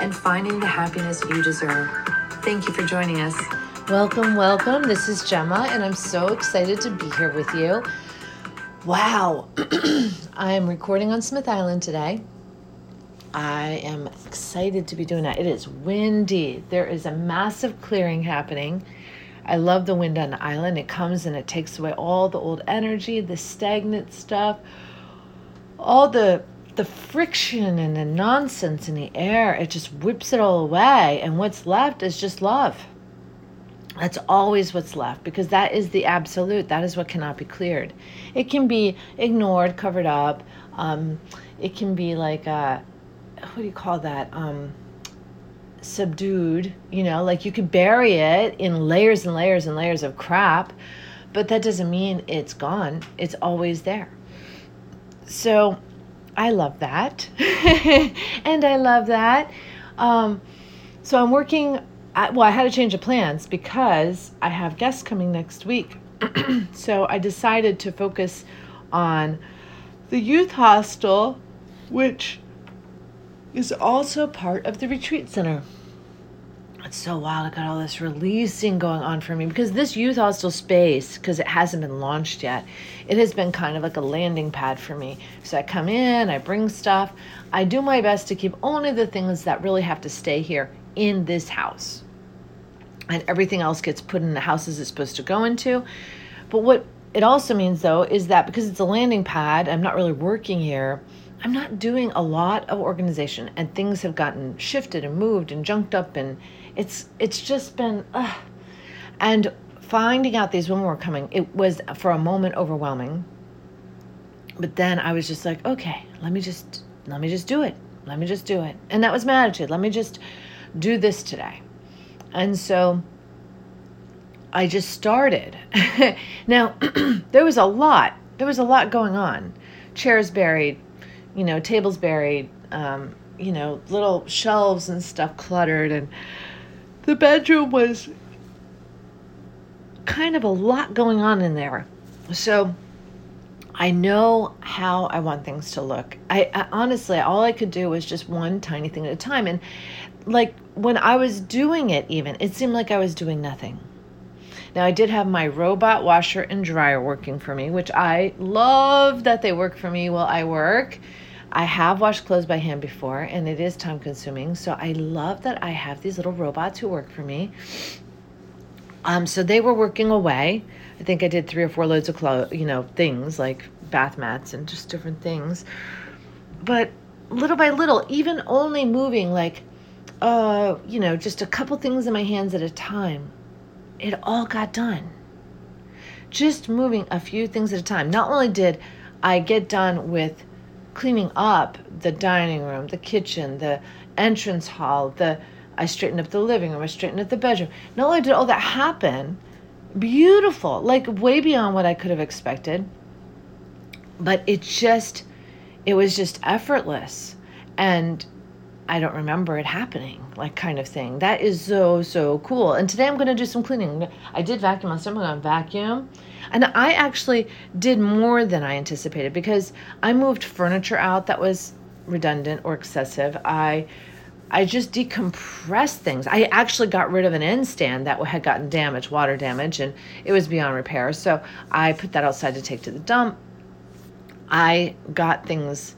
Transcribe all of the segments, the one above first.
and finding the happiness you deserve. Thank you for joining us. Welcome, welcome. This is Gemma, and I'm so excited to be here with you. Wow, I am recording on Smith Island today. I am excited to be doing that. It is windy. There is a massive clearing happening. I love the wind on the island. It comes and it takes away all the old energy, the stagnant stuff, all the the friction and the nonsense in the air. It just whips it all away, and what's left is just love. That's always what's left because that is the absolute. That is what cannot be cleared. It can be ignored, covered up. Um, it can be like uh, what do you call that? Um, subdued, you know, like you could bury it in layers and layers and layers of crap, but that doesn't mean it's gone. It's always there. So I love that. and I love that. Um, so I'm working, well, I had to change the plans because I have guests coming next week. so I decided to focus on the youth hostel, which is also part of the retreat center. It's so wild. I got all this releasing going on for me because this youth hostel space, because it hasn't been launched yet, it has been kind of like a landing pad for me. So I come in, I bring stuff, I do my best to keep only the things that really have to stay here in this house. And everything else gets put in the houses it's supposed to go into. But what it also means, though, is that because it's a landing pad, I'm not really working here I'm not doing a lot of organization and things have gotten shifted and moved and junked up and it's it's just been uh. and finding out these women were coming it was for a moment overwhelming. But then I was just like okay let me just let me just do it. Let me just do it. And that was my attitude. Let me just do this today. And so I just started. Now there was a lot there was a lot going on. Chairs buried you know, tables buried, um, you know, little shelves and stuff cluttered. And the bedroom was kind of a lot going on in there. So I know how I want things to look. I, I, honestly, all I could do was just one tiny thing at a time. And like when I was doing it, even, it seemed like I was doing nothing. Now, I did have my robot washer and dryer working for me, which I love that they work for me while I work I have washed clothes by hand before and it is time consuming. So I love that I have these little robots who work for me. Um, so they were working away. I think I did three or four loads of clothes, you know, things like bath mats and just different things. But little by little, even only moving like, uh, you know, just a couple things in my hands at a time, it all got done. Just moving a few things at a time. Not only did I get done with cleaning up the dining room, the kitchen, the entrance hall, the I straightened up the living room, I straightened up the bedroom. Not only did all that happen, beautiful, like way beyond what I could have expected, but it just it was just effortless. And I don't remember it happening, like kind of thing. That is so, so cool. And today I'm going to do some cleaning. I did vacuum on some, I'm going to vacuum. And I actually did more than I anticipated because I moved furniture out that was redundant or excessive. I I just decompressed things. I actually got rid of an end stand that had gotten damaged, water damage, and it was beyond repair. So I put that outside to take to the dump. I got things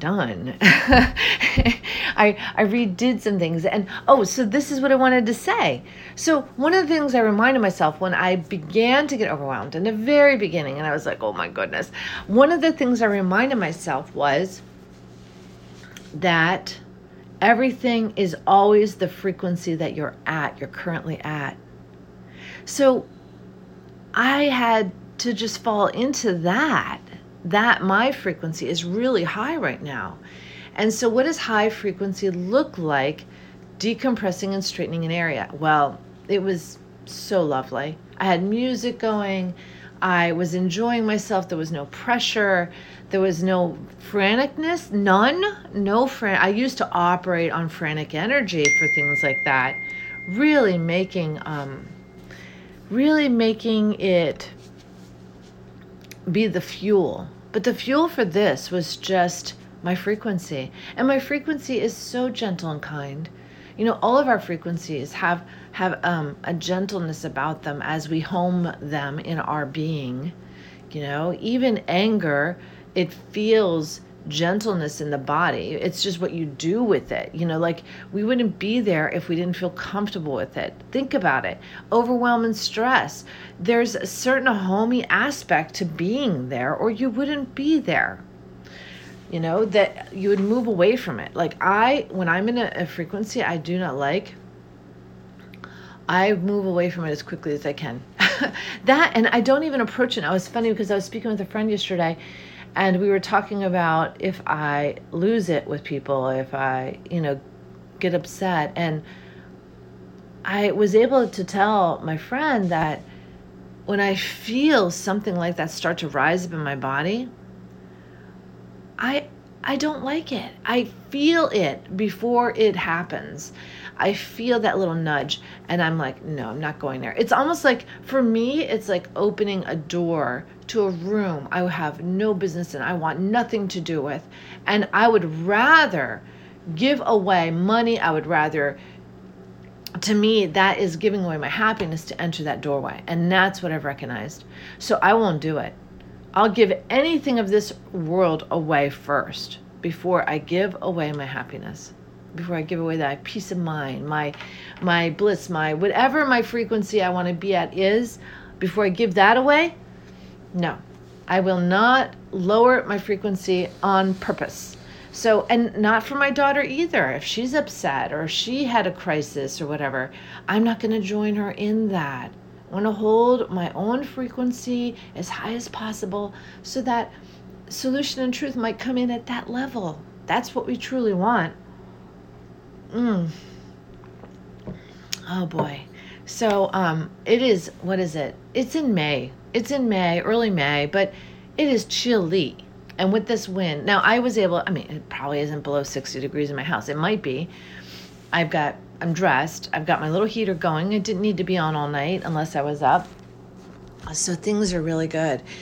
done. I I redid some things and oh, so this is what I wanted to say. So one of the things I reminded myself when I began to get overwhelmed in the very beginning and I was like, "Oh my goodness." One of the things I reminded myself was that everything is always the frequency that you're at, you're currently at. So I had to just fall into that that my frequency is really high right now. And so, what does high frequency look like decompressing and straightening an area. Well, it was so lovely. I had music going. I was enjoying myself. There was no pressure. There was no franticness. None. No fran. I used to operate on frantic energy for things like that. Really making, um, really making it be the fuel. But the fuel for this was just my frequency. And my frequency is so gentle and kind. You know, all of our frequencies have have um, a gentleness about them as we home them in our being. You know, even anger, it feels gentleness in the body. It's just what you do with it. You know, like we wouldn't be there if we didn't feel comfortable with it. Think about it. Overwhelm and stress. There's a certain homey aspect to being there, or you wouldn't be there. You know, that you would move away from it. Like I, when I'm in a, a frequency I do not like, I move away from it as quickly as I can. that, and I don't even approach it. I was funny because I was speaking with a friend yesterday and we were talking about if I lose it with people, if I, you know, get upset. And I was able to tell my friend that when I feel something like that start to rise up in my body, I I don't like it. I feel it before it happens. I feel that little nudge and I'm like, no, I'm not going there. It's almost like for me, it's like opening a door to a room I have no business in, I want nothing to do with. And I would rather give away money, I would rather to me that is giving away my happiness to enter that doorway and that's what i've recognized so i won't do it i'll give anything of this world away first before i give away my happiness before i give away that peace of mind my my bliss my whatever my frequency i want to be at is before i give that away no, I will not lower my frequency on purpose. So, and not for my daughter either. If she's upset or she had a crisis or whatever, I'm not going to join her in that. Want to hold my own frequency as high as possible so that solution and truth might come in at that level. That's what we truly want. Mm. Oh boy. So um it is what is it? It's in May. It's in May, early May, but it is chilly. And with this wind, now I was able, I mean, it probably isn't below 60 degrees in my house. It might be. I've got, I'm dressed. I've got my little heater going. It didn't need to be on all night unless I was up. So things are really good.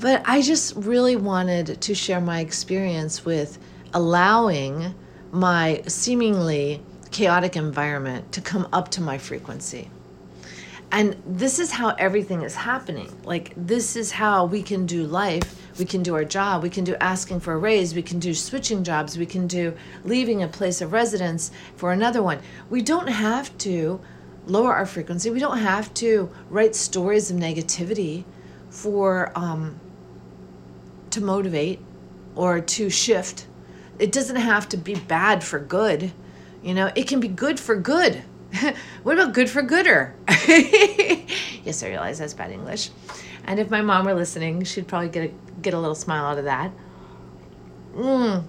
But I just really wanted to share my experience with allowing my seemingly chaotic environment to come up to my frequency. And this is how everything is happening. Like, this is how we can do life. We can do our job. We can do asking for a raise. We can do switching jobs. We can do leaving a place of residence for another one. We don't have to lower our frequency. We don't have to write stories of negativity for um, to motivate or to shift. It doesn't have to be bad for good. You know, it can be good for good. what about good for gooder? yes, I realize that's bad English. And if my mom were listening, she'd probably get a, get a little smile out of that. Mm.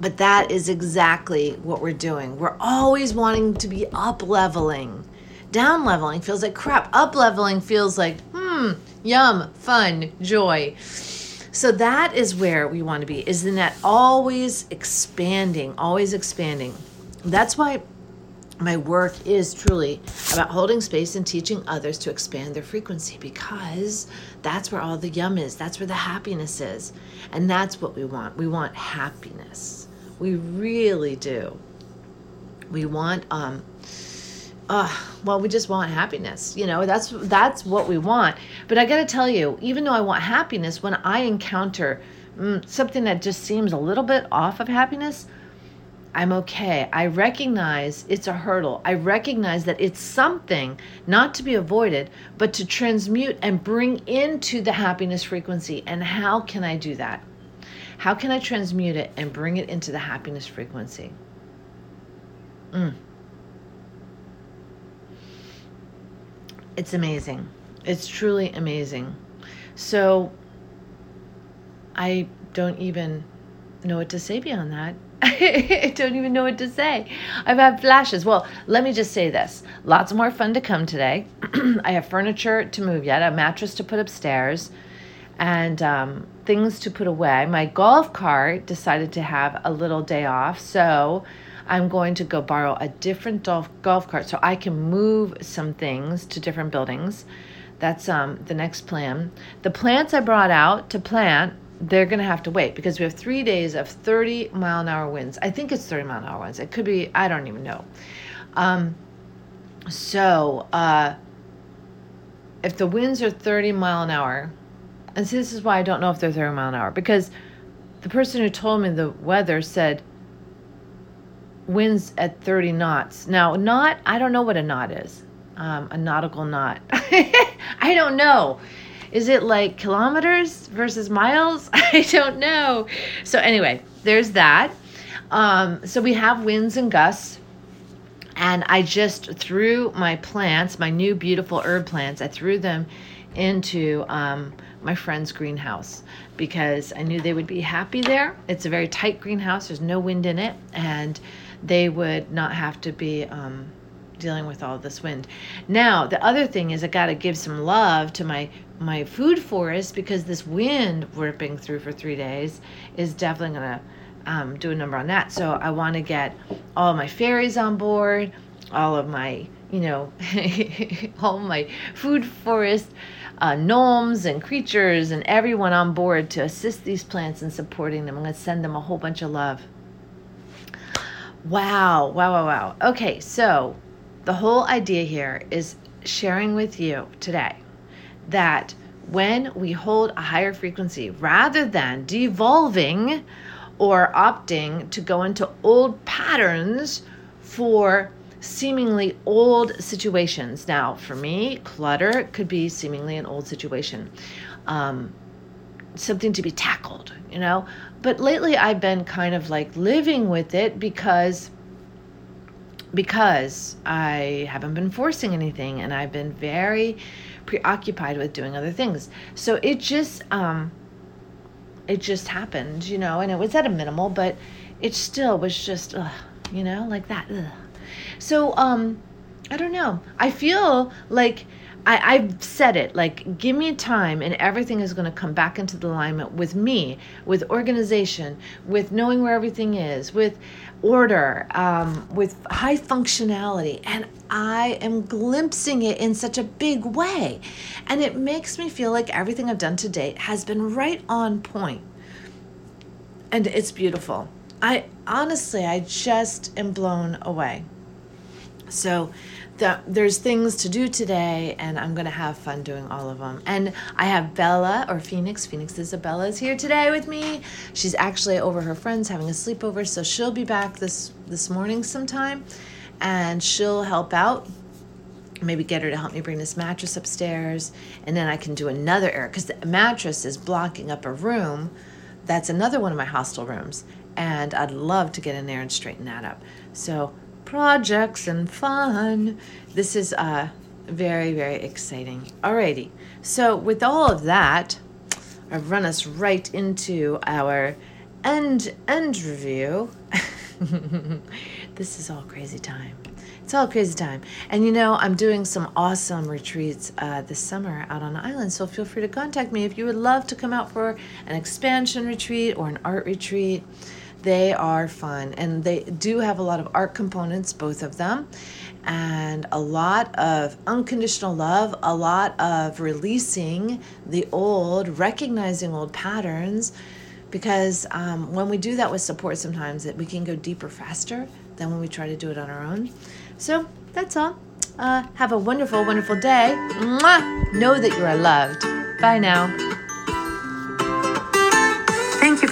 But that is exactly what we're doing. We're always wanting to be up leveling. Down leveling feels like crap. Up leveling feels like, hmm, yum, fun, joy. So that is where we want to be, is in that always expanding, always expanding. That's why my work is truly about holding space and teaching others to expand their frequency because that's where all the yum is. That's where the happiness is. And that's what we want. We want happiness. We really do. We want um uh, well, we just want happiness. You know, that's that's what we want. But I got to tell you, even though I want happiness, when I encounter mm, something that just seems a little bit off of happiness, I'm okay. I recognize it's a hurdle. I recognize that it's something not to be avoided, but to transmute and bring into the happiness frequency. And how can I do that? How can I transmute it and bring it into the happiness frequency? Mm. It's amazing. It's truly amazing. So I don't even know what to say beyond that I don't even know what to say. I've had flashes. Well, let me just say this lots more fun to come today. I have furniture to move yet, a mattress to put upstairs, and um, things to put away. My golf cart decided to have a little day off, so I'm going to go borrow a different golf, golf cart so I can move some things to different buildings. That's um, the next plan. The plants I brought out to plant they're going to have to wait because we have three days of 30 mile an hour winds. I think it's 30 mile an hour winds. It could be, I don't even know. Um, so, uh, if the winds are 30 mile an hour, and see, this is why I don't know if they're 30 mile an hour because the person who told me the weather said winds at 30 knots. Now, knot, I don't know what a knot is. Um, a nautical knot. I don't know. Is it like kilometers versus miles? I don't know. So, anyway, there's that. Um, so, we have winds and gusts. And I just threw my plants, my new beautiful herb plants, I threw them into um, my friend's greenhouse because I knew they would be happy there. It's a very tight greenhouse, there's no wind in it, and they would not have to be. Um, dealing with all this wind. Now, the other thing is I got to give some love to my my food forest because this wind ripping through for three days is definitely to um, do a number on that. So I want to get all my fairies on board, all of my, you know, all my food forest uh, gnomes and creatures and everyone on board to assist these plants in supporting them. I'm going to send them a whole bunch of love. Wow, wow, wow, wow. Okay, so the whole idea here is sharing with you today that when we hold a higher frequency, rather than devolving or opting to go into old patterns for seemingly old situations. Now, for me, clutter could be seemingly an old situation, um, something to be tackled, you know. But lately, I've been kind of like living with it because because I haven't been forcing anything and I've been very preoccupied with doing other things. So it just um it just happened, you know, and it was at a minimal, but it still was just ugh, you know, like that. Ugh. So um I don't know. I feel like I, I've said it like, give me time, and everything is going to come back into the alignment with me, with organization, with knowing where everything is, with order, um, with high functionality. And I am glimpsing it in such a big way. And it makes me feel like everything I've done to date has been right on point. And it's beautiful. I honestly, I just am blown away. So, the, there's things to do today, and I'm going to have fun doing all of them. And I have Bella, or Phoenix. Phoenix Isabella is here today with me. She's actually over her friends having a sleepover, so she'll be back this, this morning sometime, and she'll help out. Maybe get her to help me bring this mattress upstairs, and then I can do another area because the mattress is blocking up a room. That's another one of my hostel rooms, and I'd love to get in there and straighten that up. So projects and fun. This is uh, very, very exciting. Alrighty, so with all of that, I've run us right into our end end review. this is all crazy time. It's all crazy time. And you know, I'm doing some awesome retreats uh, this summer out on the island. So feel free to contact me if you would love to come out for an expansion retreat or an art retreat. They are fun and they do have a lot of art components, both of them, and a lot of unconditional love, a lot of releasing the old, recognizing old patterns. Because um, when we do that with support, sometimes we can go deeper faster than when we try to do it on our own. So that's all. Uh, have a wonderful, wonderful day. Mwah! Know that you are loved. Bye now.